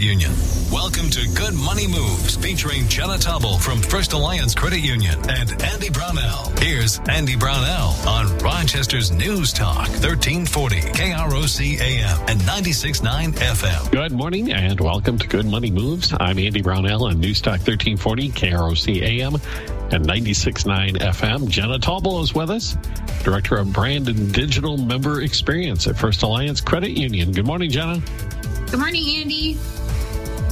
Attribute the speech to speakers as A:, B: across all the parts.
A: Union. Welcome to Good Money Moves featuring Jenna Tobble from First Alliance Credit Union and Andy Brownell. Here's Andy Brownell on Rochester's News Talk 1340 KROC AM and 96.9 FM.
B: Good morning and welcome to Good Money Moves. I'm Andy Brownell on News Talk 1340 KROC AM and 96.9 FM. Jenna Tobble is with us, Director of Brand and Digital Member Experience at First Alliance Credit Union. Good morning, Jenna.
C: Good morning, Andy.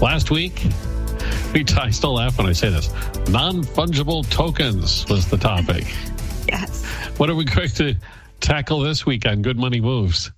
B: Last week, we t- I still laugh when I say this. Non fungible tokens was the topic.
C: yes.
B: What are we going to tackle this week on Good Money Moves?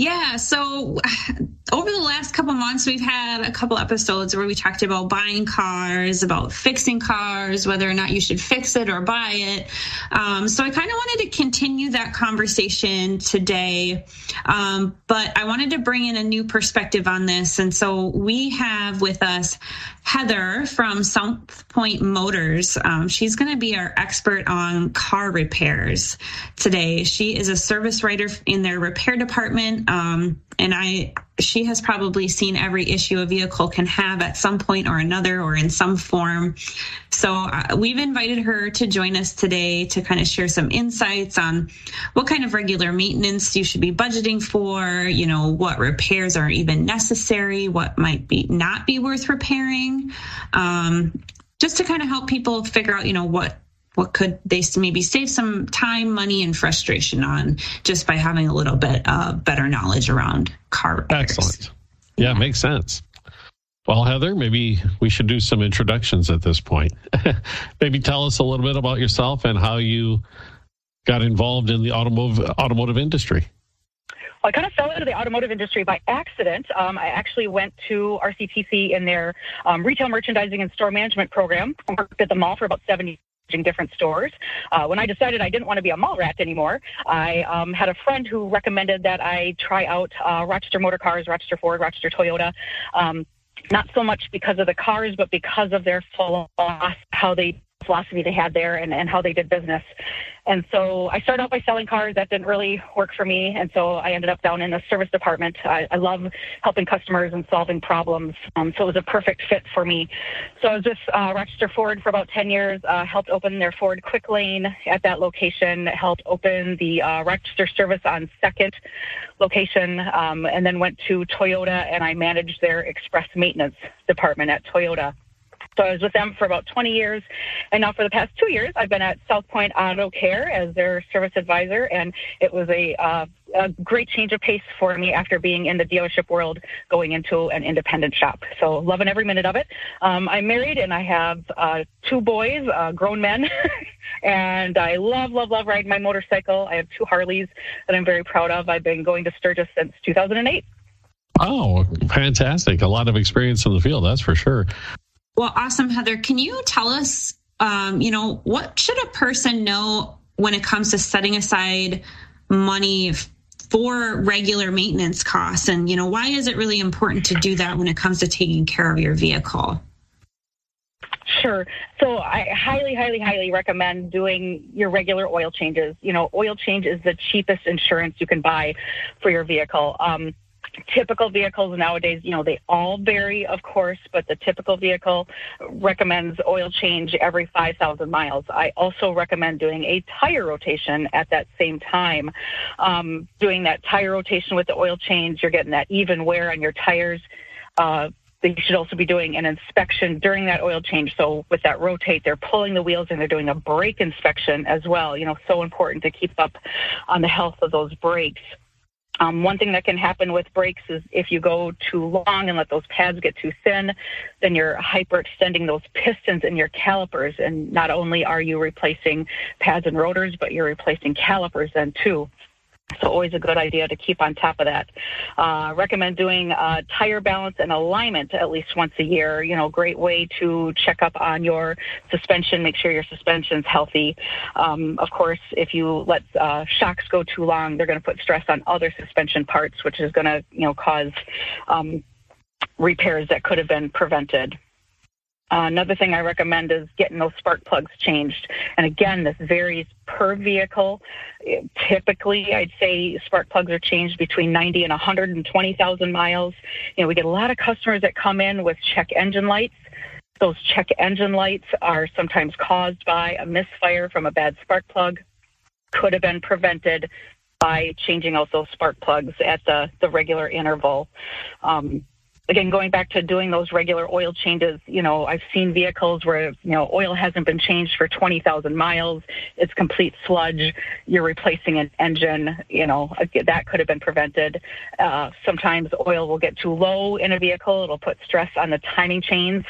C: Yeah, so over the last couple months, we've had a couple episodes where we talked about buying cars, about fixing cars, whether or not you should fix it or buy it. Um, so I kind of wanted to continue that conversation today, um, but I wanted to bring in a new perspective on this. And so we have with us Heather from South Point Motors. Um, she's going to be our expert on car repairs today. She is a service writer in their repair department. Um, and I she has probably seen every issue a vehicle can have at some point or another or in some form. So uh, we've invited her to join us today to kind of share some insights on what kind of regular maintenance you should be budgeting for, you know, what repairs are even necessary, what might be not be worth repairing. Um, just to kind of help people figure out, you know, what what could they maybe save some time, money, and frustration on just by having a little bit of better knowledge around car repairs.
B: Excellent. Yeah, yeah. makes sense. Well, Heather, maybe we should do some introductions at this point. maybe tell us a little bit about yourself and how you got involved in the automotive automotive industry.
D: Well, I kind of fell into the automotive industry by accident. Um, I actually went to RCTC in their um, retail merchandising and store management program. I worked at the mall for about seven different stores. Uh, when I decided I didn't want to be a mall rat anymore, I um, had a friend who recommended that I try out uh, Rochester Motor Cars, Rochester Ford, Rochester Toyota. Um, not so much because of the cars, but because of their philosophy, how they philosophy they had there and, and how they did business. And so I started out by selling cars. That didn't really work for me. And so I ended up down in the service department. I, I love helping customers and solving problems. Um, so it was a perfect fit for me. So I was with uh, Rochester Ford for about 10 years, uh, helped open their Ford Quick Lane at that location, helped open the uh, Rochester service on second location, um, and then went to Toyota and I managed their express maintenance department at Toyota. So I was with them for about 20 years. And now for the past two years, I've been at South Point Auto Care as their service advisor. And it was a, uh, a great change of pace for me after being in the dealership world going into an independent shop. So loving every minute of it. Um, I'm married and I have uh, two boys, uh, grown men. and I love, love, love riding my motorcycle. I have two Harleys that I'm very proud of. I've been going to Sturgis since 2008.
B: Oh, fantastic. A lot of experience in the field, that's for sure.
C: Well, awesome, Heather. Can you tell us, um, you know, what should a person know when it comes to setting aside money for regular maintenance costs? And, you know, why is it really important to do that when it comes to taking care of your vehicle?
D: Sure. So I highly, highly, highly recommend doing your regular oil changes. You know, oil change is the cheapest insurance you can buy for your vehicle. Um, typical vehicles nowadays, you know, they all vary, of course, but the typical vehicle recommends oil change every 5,000 miles. I also recommend doing a tire rotation at that same time. Um, doing that tire rotation with the oil change, you're getting that even wear on your tires. Uh, they should also be doing an inspection during that oil change. So with that rotate, they're pulling the wheels and they're doing a brake inspection as well. You know, so important to keep up on the health of those brakes. Um, one thing that can happen with brakes is if you go too long and let those pads get too thin, then you're hyperextending those pistons in your calipers. And not only are you replacing pads and rotors, but you're replacing calipers then too. So always a good idea to keep on top of that. Uh, recommend doing uh, tire balance and alignment at least once a year. You know, great way to check up on your suspension, make sure your suspension's healthy. Um, of course, if you let uh, shocks go too long, they're going to put stress on other suspension parts, which is going to, you know, cause um, repairs that could have been prevented. Uh, another thing I recommend is getting those spark plugs changed. And again, this varies per vehicle. Typically, I'd say spark plugs are changed between 90 and 120,000 miles. You know, we get a lot of customers that come in with check engine lights. Those check engine lights are sometimes caused by a misfire from a bad spark plug. Could have been prevented by changing out those spark plugs at the, the regular interval. Um, again, going back to doing those regular oil changes, you know, I've seen vehicles where, you know, oil hasn't been changed for 20,000 miles. It's complete sludge. You're replacing an engine, you know, that could have been prevented. Uh, sometimes oil will get too low in a vehicle. It'll put stress on the timing chains.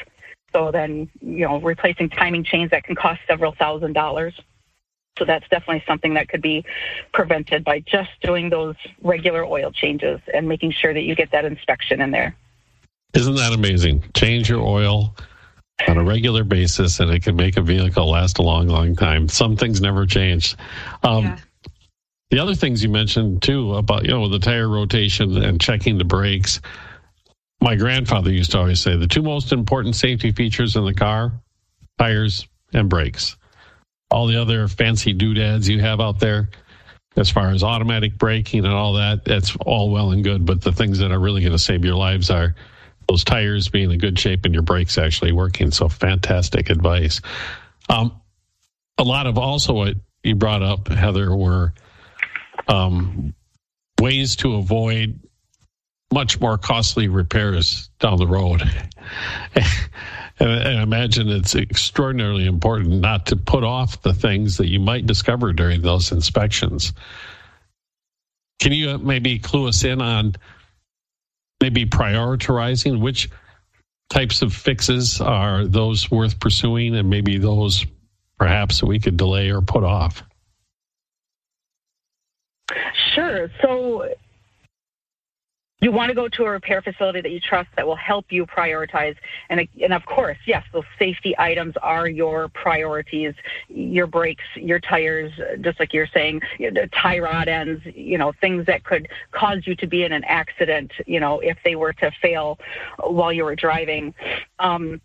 D: So then, you know, replacing timing chains that can cost several thousand dollars. So that's definitely something that could be prevented by just doing those regular oil changes and making sure that you get that inspection in there.
B: Isn't that amazing? Change your oil on a regular basis and it can make a vehicle last a long, long time. Some things never change. Um, yeah. The other things you mentioned too about, you know, the tire rotation and checking the brakes. My grandfather used to always say the two most important safety features in the car tires and brakes. All the other fancy doodads you have out there, as far as automatic braking and all that, that's all well and good. But the things that are really going to save your lives are those tires being in good shape and your brakes actually working. So fantastic advice. Um, a lot of also what you brought up, Heather, were um, ways to avoid much more costly repairs down the road. and I imagine it's extraordinarily important not to put off the things that you might discover during those inspections. Can you maybe clue us in on maybe prioritizing which types of fixes are those worth pursuing and maybe those perhaps we could delay or put off?
D: Sure. So you want to go to a repair facility that you trust that will help you prioritize. And, and of course, yes, those safety items are your priorities, your brakes, your tires, just like you're saying, the tie rod ends, you know, things that could cause you to be in an accident, you know, if they were to fail while you were driving. Um,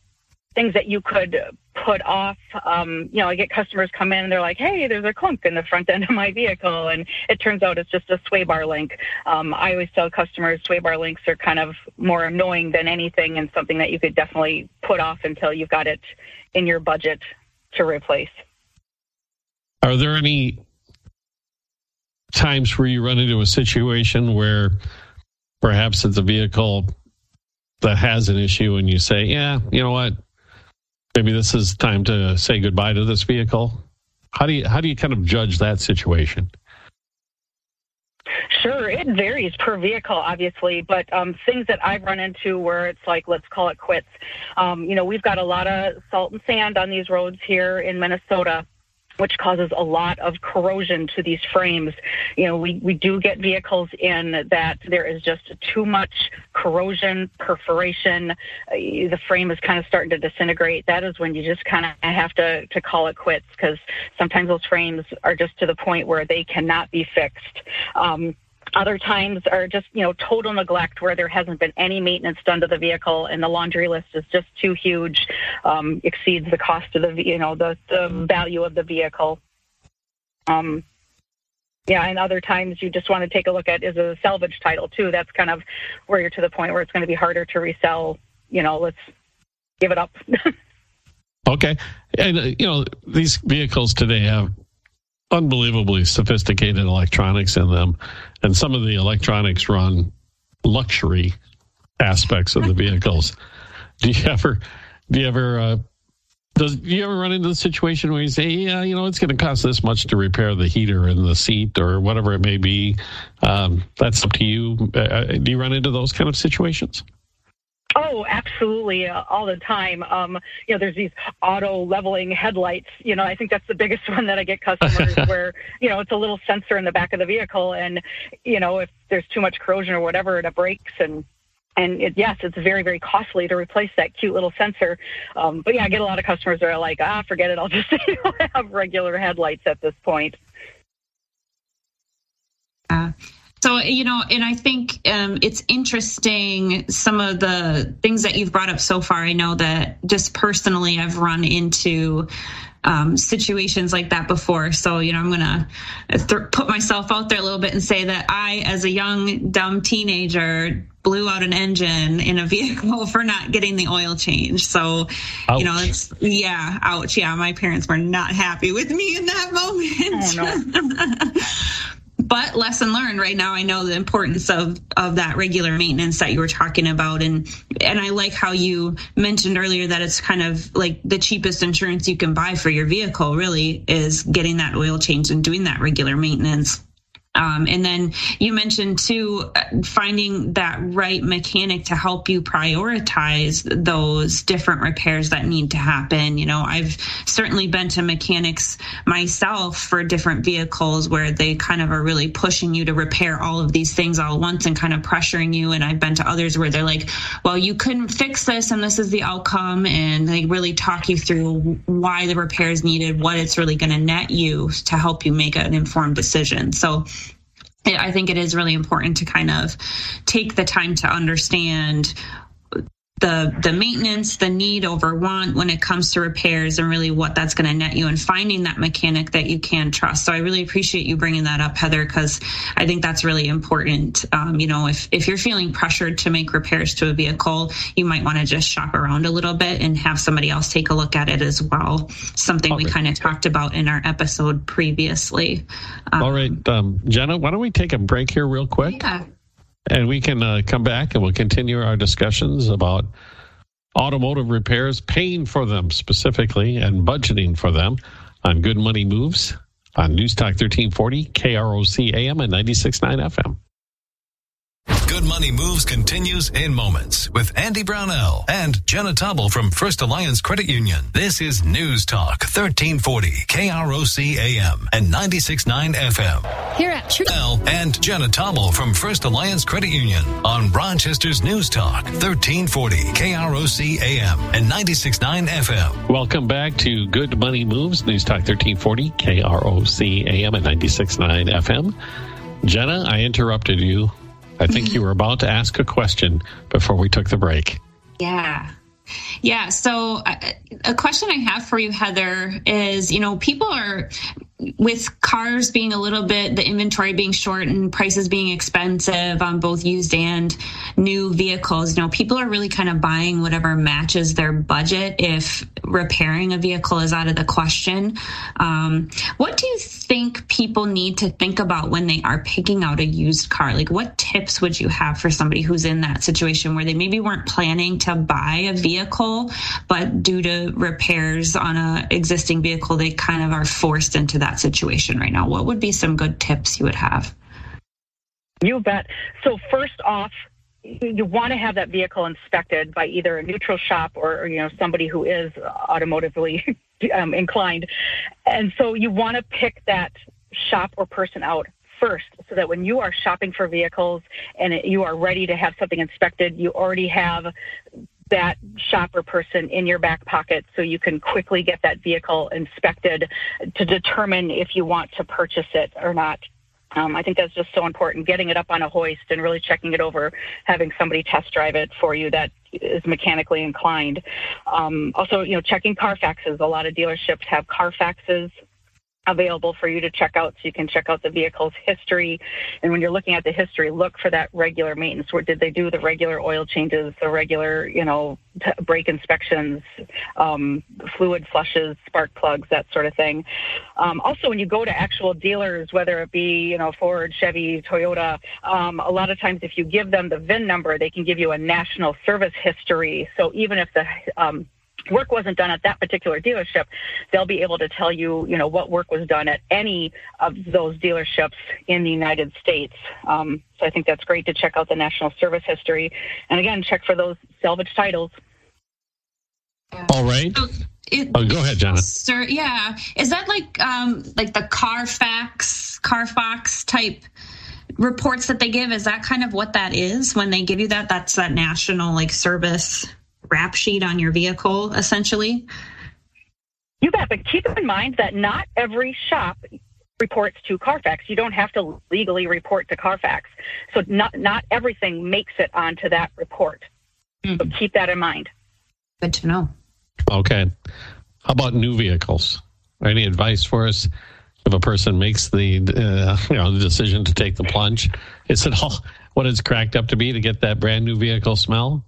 D: things that you could put off. Um, you know, I get customers come in and they're like, "Hey, there's a clunk in the front end of my vehicle," and it turns out it's just a sway bar link. Um, I always tell customers sway bar links are kind of more annoying than anything, and something that you could definitely put off until you've got it in your budget to replace.
B: Are there any times where you run into a situation where perhaps it's a vehicle that has an issue and you say, yeah, you know what? Maybe this is time to say goodbye to this vehicle? How do you how do you kind of judge that situation?
D: Sure, it varies per vehicle, obviously, but um, things that I've run into where it's like, let's call it quits. Um, you know, we've got a lot of salt and sand on these roads here in Minnesota which causes a lot of corrosion to these frames. You know, we, we do get vehicles in that there is just too much corrosion, perforation. Uh, the frame is kind of starting to disintegrate. That is when you just kind of have to, to call it quits because sometimes those frames are just to the point where they cannot be fixed. Um, other times are just, you know, total neglect where there hasn't been any maintenance done to the vehicle and the laundry list is just too huge, um, exceeds the cost of the, you know, the, the value of the vehicle. Um, yeah, and other times you just want to take a look at is a salvage title too. That's kind of where you're to the point where it's going to be harder to resell. You know, let's give it up.
B: okay, and uh, you know these vehicles today have unbelievably sophisticated electronics in them, and some of the electronics run luxury aspects of the vehicles. Do you ever, do you ever, uh, does do you ever run into the situation where you say, yeah, you know, it's going to cost this much to repair the heater in the seat or whatever it may be? Um, that's up to you. Uh, uh do you run into those kind of situations?
D: Oh, absolutely, uh, all the time. Um, you know, there's these auto leveling headlights. You know, I think that's the biggest one that I get customers where you know it's a little sensor in the back of the vehicle, and you know if there's too much corrosion or whatever, it breaks and. And it, yes, it's very, very costly to replace that cute little sensor. Um, but yeah, I get a lot of customers that are like, ah, forget it. I'll just you know, have regular headlights at this point.
C: Uh, So, you know, and I think um, it's interesting some of the things that you've brought up so far. I know that just personally, I've run into um, situations like that before. So, you know, I'm going to th- put myself out there a little bit and say that I, as a young, dumb teenager, blew out an engine in a vehicle for not getting the oil change. So, ouch. you know, it's, yeah, ouch. Yeah, my parents were not happy with me in that moment. Oh, no. but lesson learned right now. I know the importance of of that regular maintenance that you were talking about. And and i like how you mentioned earlier that it's kind of like the cheapest insurance you can buy for your vehicle really is getting that oil change and doing that regular maintenance um, and then you mentioned too uh, finding that right mechanic to help you prioritize those different repairs that need to happen. You know, I've certainly been to mechanics myself for different vehicles where they kind of are really pushing you to repair all of these things all at once and kind of pressuring you. And I've been to others where they're like, well, you couldn't fix this and this is the outcome. And they really talk you through why the repair is needed, what it's really going to net you to help you make an informed decision. So, I think it is really important to kind of take the time to understand the the maintenance, the need over want when it comes to repairs, and really what that's going to net you, and finding that mechanic that you can trust. So I really appreciate you bringing that up, Heather, because I think that's really important. Um, you know, if if you're feeling pressured to make repairs to a vehicle, you might want to just shop around a little bit and have somebody else take a look at it as well. Something okay. we kind of talked about in our episode previously.
B: Um, All right, um, Jenna, why don't we take a break here real quick? Yeah. And we can uh, come back and we'll continue our discussions about automotive repairs, paying for them specifically, and budgeting for them on Good Money Moves on News Talk 1340, KROC AM and 96.9 FM.
A: Good Money Moves continues in moments with Andy Brownell and Jenna Tobble from First Alliance Credit Union. This is News Talk 1340 KROC AM and 96.9 FM.
E: Here at True
A: and Jenna Tobble from First Alliance Credit Union on Rochester's News Talk 1340 KROC AM and 96.9 FM.
B: Welcome back to Good Money Moves, News Talk 1340 KROC AM and 96.9 FM. Jenna, I interrupted you I think you were about to ask a question before we took the break.
C: Yeah. Yeah. So, uh, a question I have for you, Heather, is you know, people are with cars being a little bit, the inventory being short and prices being expensive on both used and new vehicles, you know, people are really kind of buying whatever matches their budget if repairing a vehicle is out of the question. Um, what do you think people need to think about when they are picking out a used car? Like, what tips would you have for somebody who's in that situation where they maybe weren't planning to buy a vehicle, but due to repairs on a existing vehicle, they kind of are forced into that? That situation right now? What would be some good tips you would have?
D: You bet. So first off, you want to have that vehicle inspected by either a neutral shop or, you know somebody who is automotively um, inclined, and so you want to pick that shop or person out first so that when you are shopping for vehicles and you are ready to have something inspected, you already have that shopper person in your back pocket so you can quickly get that vehicle inspected to determine if you want to purchase it or not. Um, I think that's just so important. Getting it up on a hoist and really checking it over, having somebody test drive it for you that is mechanically inclined. Um, also, you know, checking Carfaxes. A lot of dealerships have Carfaxes available for you to check out so you can check out the vehicle's history. And when you're looking at the history look for that regular maintenance. Where did they do? The regular oil changes the regular you know brake inspections um, fluid flushes spark plugs that sort of thing. Um, also when you go to actual dealers whether it be you know ford chevy toyota um, a lot of times if you give them the vin number they can give you a national service history. So even if the um, work wasn't done at that particular dealership, they'll be able to tell you, you know, what work was done at any of those dealerships in the United States. Um, so I think that's great to check out the national service history, and again, check for those salvage titles.
B: All right. it, oh, go ahead, Jenna.
C: Sir, yeah, is that like um, like the Carfax Carfax type? reports that they give is that kind of what that is when they give you that that's that national like service rap sheet on your vehicle, essentially?
D: You bet, but keep in mind that not every shop reports to Carfax. You don't have to legally report to Carfax. So not not everything makes it onto that report. Mm-hmm. So keep that in mind.
C: Good to know.
B: Okay. How about new vehicles? Any advice for us if a person makes the uh, you know the decision to take the plunge? Is it all what it's cracked up to be to get that brand new vehicle smell?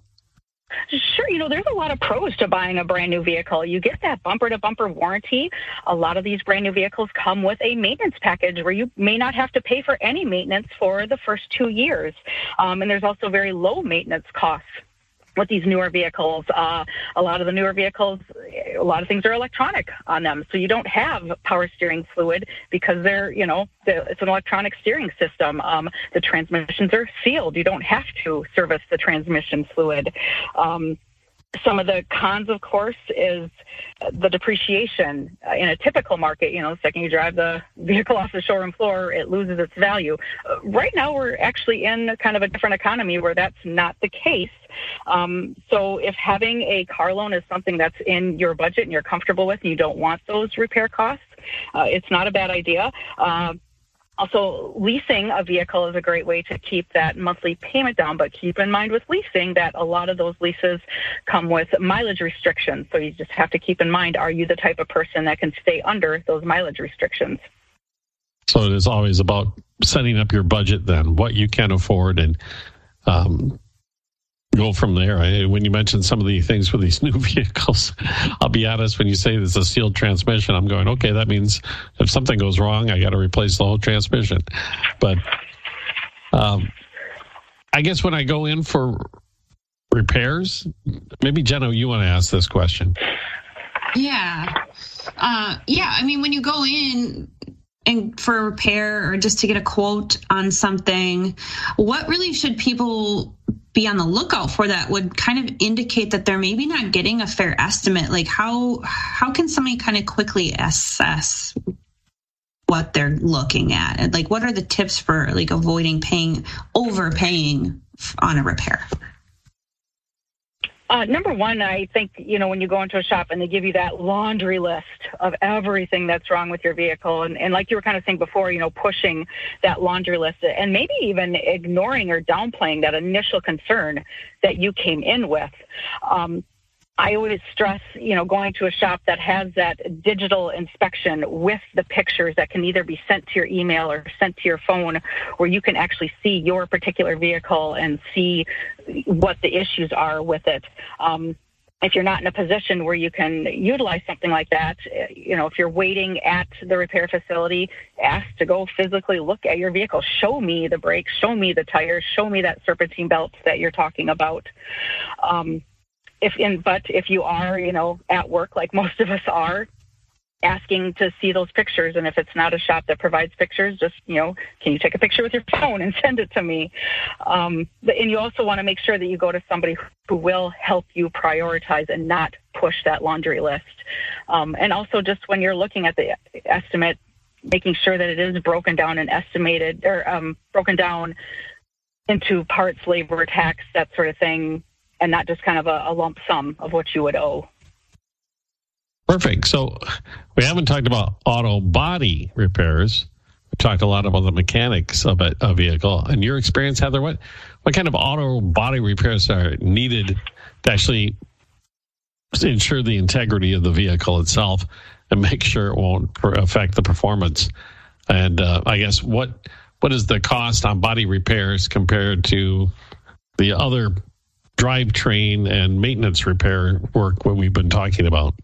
D: Sure, you know, there's a lot of pros to buying a brand new vehicle. You get that bumper to bumper warranty. A lot of these brand new vehicles come with a maintenance package where you may not have to pay for any maintenance for the first two years. Um, and there's also very low maintenance costs with these newer vehicles. Uh, a lot of the newer vehicles, a lot of things are electronic on them, so you don't have power steering fluid because they're, you know, it's an electronic steering system. Um, the transmissions are sealed. You don't have to service the transmission fluid. Um, some of the cons, of course, is the depreciation in a typical market. You know, the second you drive the vehicle off the showroom floor, it loses its value. Uh, right now, we're actually in kind of a different economy where that's not the case. Um, so, if having a car loan is something that's in your budget and you're comfortable with, and you don't want those repair costs, uh, it's not a bad idea. Uh, also, leasing a vehicle is a great way to keep that monthly payment down, but keep in mind with leasing that a lot of those leases come with mileage restrictions. So you just have to keep in mind are you the type of person that can stay under those mileage restrictions?
B: So it is always about setting up your budget then, what you can afford and um, go from there. I, when you mentioned some of the things with these new vehicles, I'll be honest, when you say there's a sealed transmission, I'm going, okay, that means if something goes wrong, I got to replace the whole transmission. But um, I guess when I go in for repairs, maybe Jenna, you want to ask this question.
C: Yeah. Uh, yeah. I mean, when you go in, and for a repair or just to get a quote on something, what really should people be on the lookout for that would kind of indicate that they're maybe not getting a fair estimate? Like how how can somebody kind of quickly assess what they're looking at? Like what are the tips for like avoiding paying overpaying on a repair?
D: Uh, number one, I think, you know, when you go into a shop and they give you that laundry list of everything that's wrong with your vehicle, and, and like you were kind of saying before, you know, pushing that laundry list and maybe even ignoring or downplaying that initial concern that you came in with. Um, I always stress, you know, going to a shop that has that digital inspection with the pictures that can either be sent to your email or sent to your phone, where you can actually see your particular vehicle and see what the issues are with it. Um, if you're not in a position where you can utilize something like that, you know, if you're waiting at the repair facility, ask to go physically look at your vehicle. Show me the brakes, show me the tires, show me that serpentine belt that you're talking about. Um, if in but if you are you know at work like most of us are asking to see those pictures. And if it's not a shop that provides pictures just you know can you take a picture with your phone and send it to me? Um, and you also want to make sure that you go to somebody who will help you prioritize and not push that laundry list. Um, and also just when you're looking at the estimate making sure that it is broken down and estimated or um, broken down into parts labor tax that sort of thing and not just kind of a, a lump sum of what you would owe.
B: Perfect. So we haven't talked about auto body repairs. We talked a lot about the mechanics of a, a vehicle. In your experience, Heather, what what kind of auto body repairs are needed to actually ensure the integrity of the vehicle itself and make sure it won't affect the performance? And uh, I guess what what is the cost on body repairs compared to the other drivetrain and maintenance repair work what we've been talking about?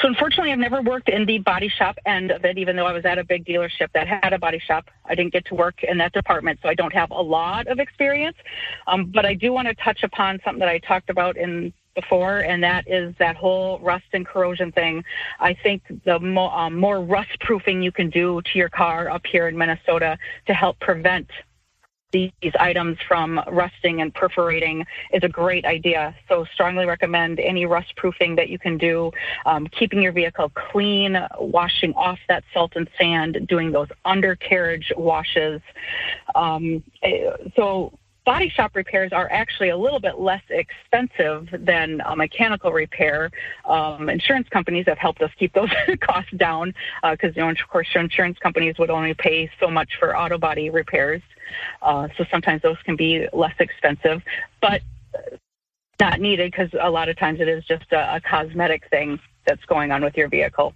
D: So unfortunately, I've never worked in the body shop end of it, even though I was at a big dealership that had a body shop. I didn't get to work in that department, so I don't have a lot of experience. Um, but I do want to touch upon something that I talked about in before, and that is that whole rust and corrosion thing. I think the mo- um, more rust proofing you can do to your car up here in Minnesota to help prevent these items from rusting and perforating is a great idea. So strongly recommend any rust proofing that you can do, um, keeping your vehicle clean, washing off that salt and sand, doing those undercarriage washes. Um, so body shop repairs are actually a little bit less expensive than a mechanical repair. Um, insurance companies have helped us keep those costs down because, uh, you know, of course, insurance companies would only pay so much for auto body repairs. Uh, so sometimes those can be less expensive, but not needed because a lot of times it is just a, a cosmetic thing that's going on with your vehicle.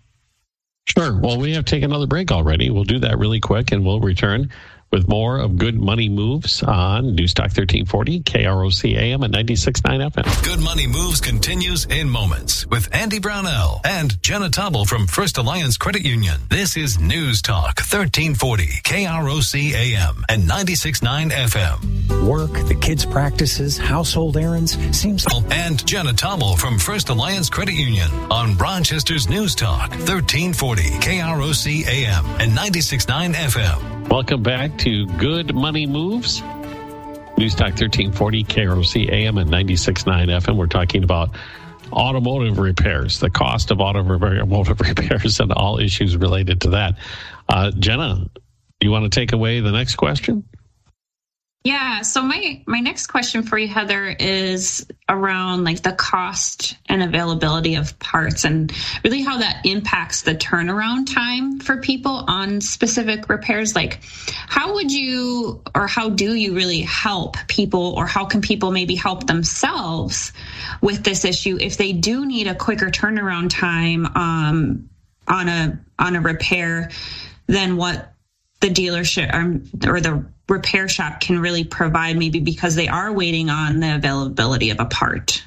B: Sure. Well, we have taken another break already. We'll do that really quick and we'll return with more of Good Money Moves on Newstalk 1340, KROC AM at 96.9 FM.
A: Good Money Moves continues in moments with Andy Brownell and Jenna Tobble from First Alliance Credit Union. This is News Talk 1340, KROC AM and 96.9 FM.
E: Work, the kids' practices, household errands, seems...
A: And Jenna Tobble from First Alliance Credit Union on Rochester's News Talk 1340, KROC AM and 96.9 FM.
B: Welcome back to Good Money Moves. News Talk 1340, KROC AM and 96.9 FM. We're talking about automotive repairs, the cost of automotive repairs, and all issues related to that. Uh, Jenna, you want to take away the next question?
C: Yeah. So my my next question for you, Heather, is around like the cost and availability of parts, and really how that impacts the turnaround time for people on specific repairs. Like, how would you or how do you really help people, or how can people maybe help themselves with this issue if they do need a quicker turnaround time um, on a on a repair than what the dealership um, or the repair shop can really provide maybe because they are waiting on the availability of a part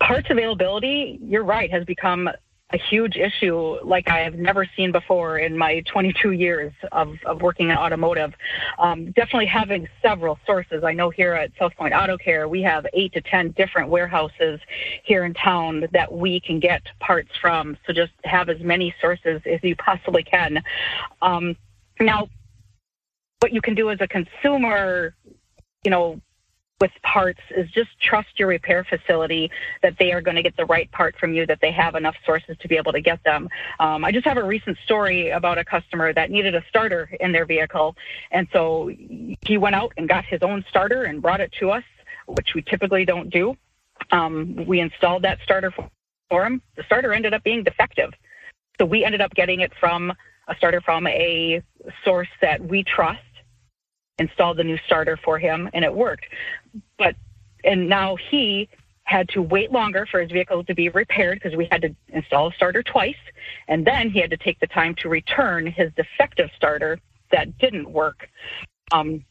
D: parts availability you're right has become a huge issue like I have never seen before in my 22 years of, of working in automotive. Um, definitely having several sources. I know here at South Point Auto Care, we have eight to 10 different warehouses here in town that we can get parts from. So just have as many sources as you possibly can. Um, now, what you can do as a consumer, you know, with parts is just trust your repair facility that they are going to get the right part from you, that they have enough sources to be able to get them. Um, I just have a recent story about a customer that needed a starter in their vehicle. And so he went out and got his own starter and brought it to us, which we typically don't do. Um, we installed that starter for him. The starter ended up being defective. So we ended up getting it from a starter from a source that we trust installed the new starter for him and it worked. But, and now he had to wait longer for his vehicle to be repaired because we had to install a starter twice. And then he had to take the time to return his defective starter that didn't work. Um,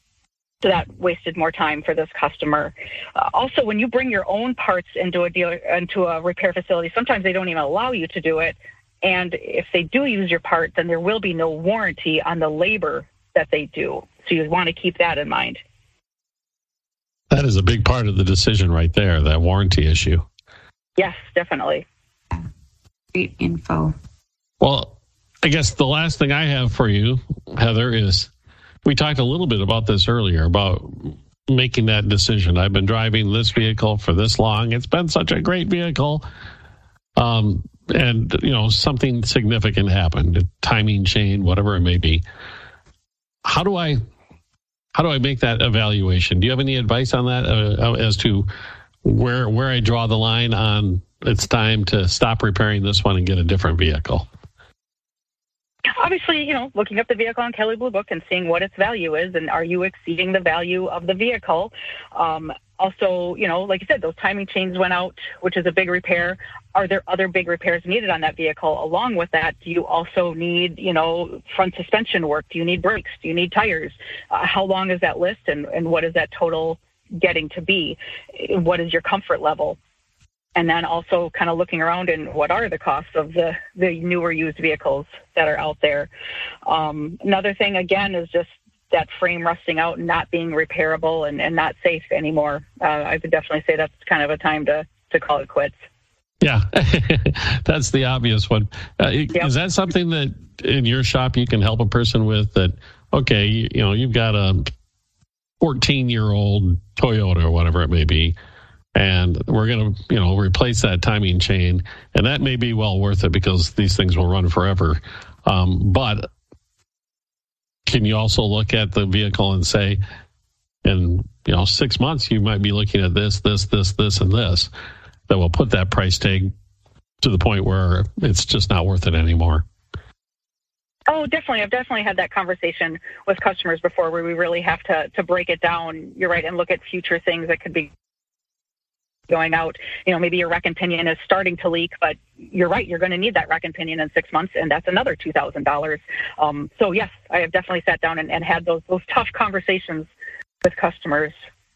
D: so that wasted more time for this customer. Uh, also, when you bring your own parts into a dealer into a repair facility, sometimes they don't even allow you to do it. And if they do use your part, then there will be no warranty on the labor that they do. So you want to keep that in mind.
B: That is a big part of the decision right there, that warranty issue.
D: Yes, definitely.
C: Great info.
B: Well, I guess the last thing I have for you, Heather, is we talked a little bit about this earlier about making that decision. I've been driving this vehicle for this long. It's been such a great vehicle. Um, and, you know, something significant happened, timing chain, whatever it may be how do I how do I make that evaluation? Do you have any advice on that uh, as to where where I draw the line on it's time to stop repairing this one and get a different vehicle?
D: Obviously, you know, looking up the vehicle on Kelley Blue Book and seeing what its value is, and are you exceeding the value of the vehicle? Um, also, you know, like you said, those timing chains went out, which is a big repair. Are there other big repairs needed on that vehicle? Along with that, do you also need, you know, front suspension work? Do you need brakes? Do you need tires? Uh, how long is that list and, and what is that total getting to be? What is your comfort level? And then also kind of looking around and what are the costs of the, the newer used vehicles that are out there. Um, another thing, again, is just that frame rusting out and not being repairable and, and not safe anymore. Uh, I would definitely say that's kind of a time to, to call it quits.
B: Yeah, that's the obvious one. Uh, yep. Is that something that in your shop you can help a person with? That okay, you, you know, you've got a 14 year old Toyota or whatever it may be, and we're going to you know replace that timing chain, and that may be well worth it because these things will run forever. Um, but can you also look at the vehicle and say, in you know six months, you might be looking at this, this, this, this, and this that will put that price tag to the point where it's just not worth it anymore.
D: Oh, definitely. I've definitely had that conversation with customers before where we really have to, to break it down. You're right, and look at future things that could be going out. You know, maybe your rack and pinion is starting to leak, but you're right, you're going to need that rack and pinion in six months, and that's another two thousand um, dollars. So yes, I have definitely sat down and, and had those those tough conversations with customers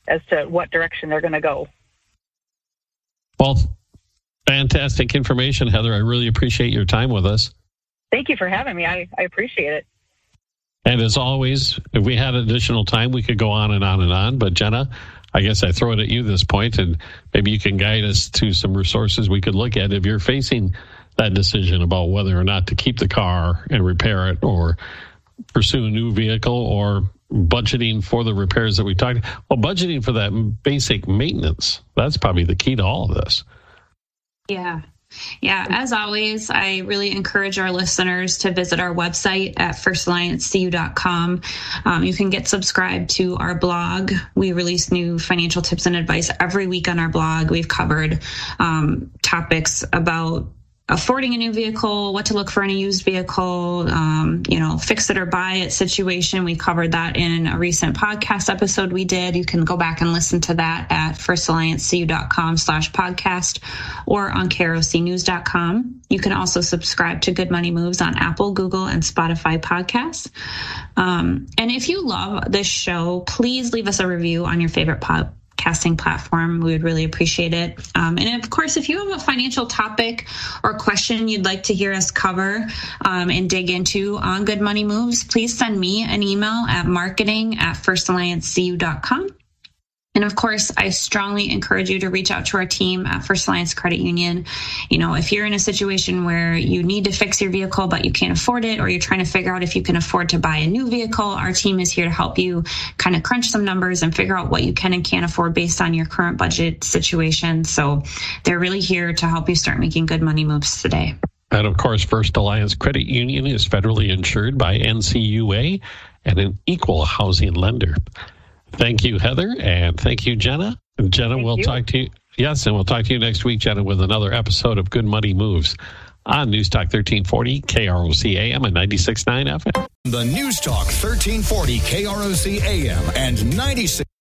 D: as to what direction they're going to go.
B: Well, fantastic information, Heather. I really appreciate your time with us.
D: Thank you for having me. I, I appreciate it.
B: And as always, if we had additional time, we could go on and on and on. But Jenna, I guess I throw it at you this point, and maybe you can guide us to some resources we could look at if you're facing that decision about whether or not to keep the car and repair it or pursue a new vehicle or budgeting for the repairs that we talked well budgeting for that basic maintenance that's probably the key to all of this
C: yeah yeah, as always, I really encourage our listeners to visit our website at firstalliancecu.com. Um, you can get subscribed to our blog. We release new financial tips and advice every week on our blog. We've covered um, topics about affording a new vehicle, what to look for in a used vehicle, um, you know, fix it or buy it situation. We covered that in a recent podcast episode we did. You can go back and listen to that at firstalliancecu.com slash podcast or on krocnews.com. You can also subscribe to Good Money Moves on Apple, Google, and Spotify podcasts. Um, and if you love this show, please leave us a review on your favorite pod podcasting platform. We would really appreciate it. Um, and of course, if you have a financial topic or question you'd like to hear us cover um, and dig into on Good Money Moves, please send me an email at marketing at firstalliancecu.com. And of course, I strongly encourage you to reach out to our team at First Alliance Credit Union. You know, if you're in a situation where you need to fix your vehicle, but you can't afford it, or you're trying to figure out if you can afford to buy a new vehicle, our team is here to help you kind of crunch some numbers and figure out what you can and can't afford based on your current budget situation. So they're really here to help you start making good money moves today.
B: And of course, First Alliance Credit Union is federally insured by NCUA and an equal housing lender. Thank you, Heather, and thank you, Jenna. And Jenna, thank we'll you. talk to you. Yes, and we'll talk to you next week, Jenna, with another episode of Good Money Moves on News Talk 1340, KROC AM and 96.9 FM.
A: The News Talk 1340, KROC AM and 96.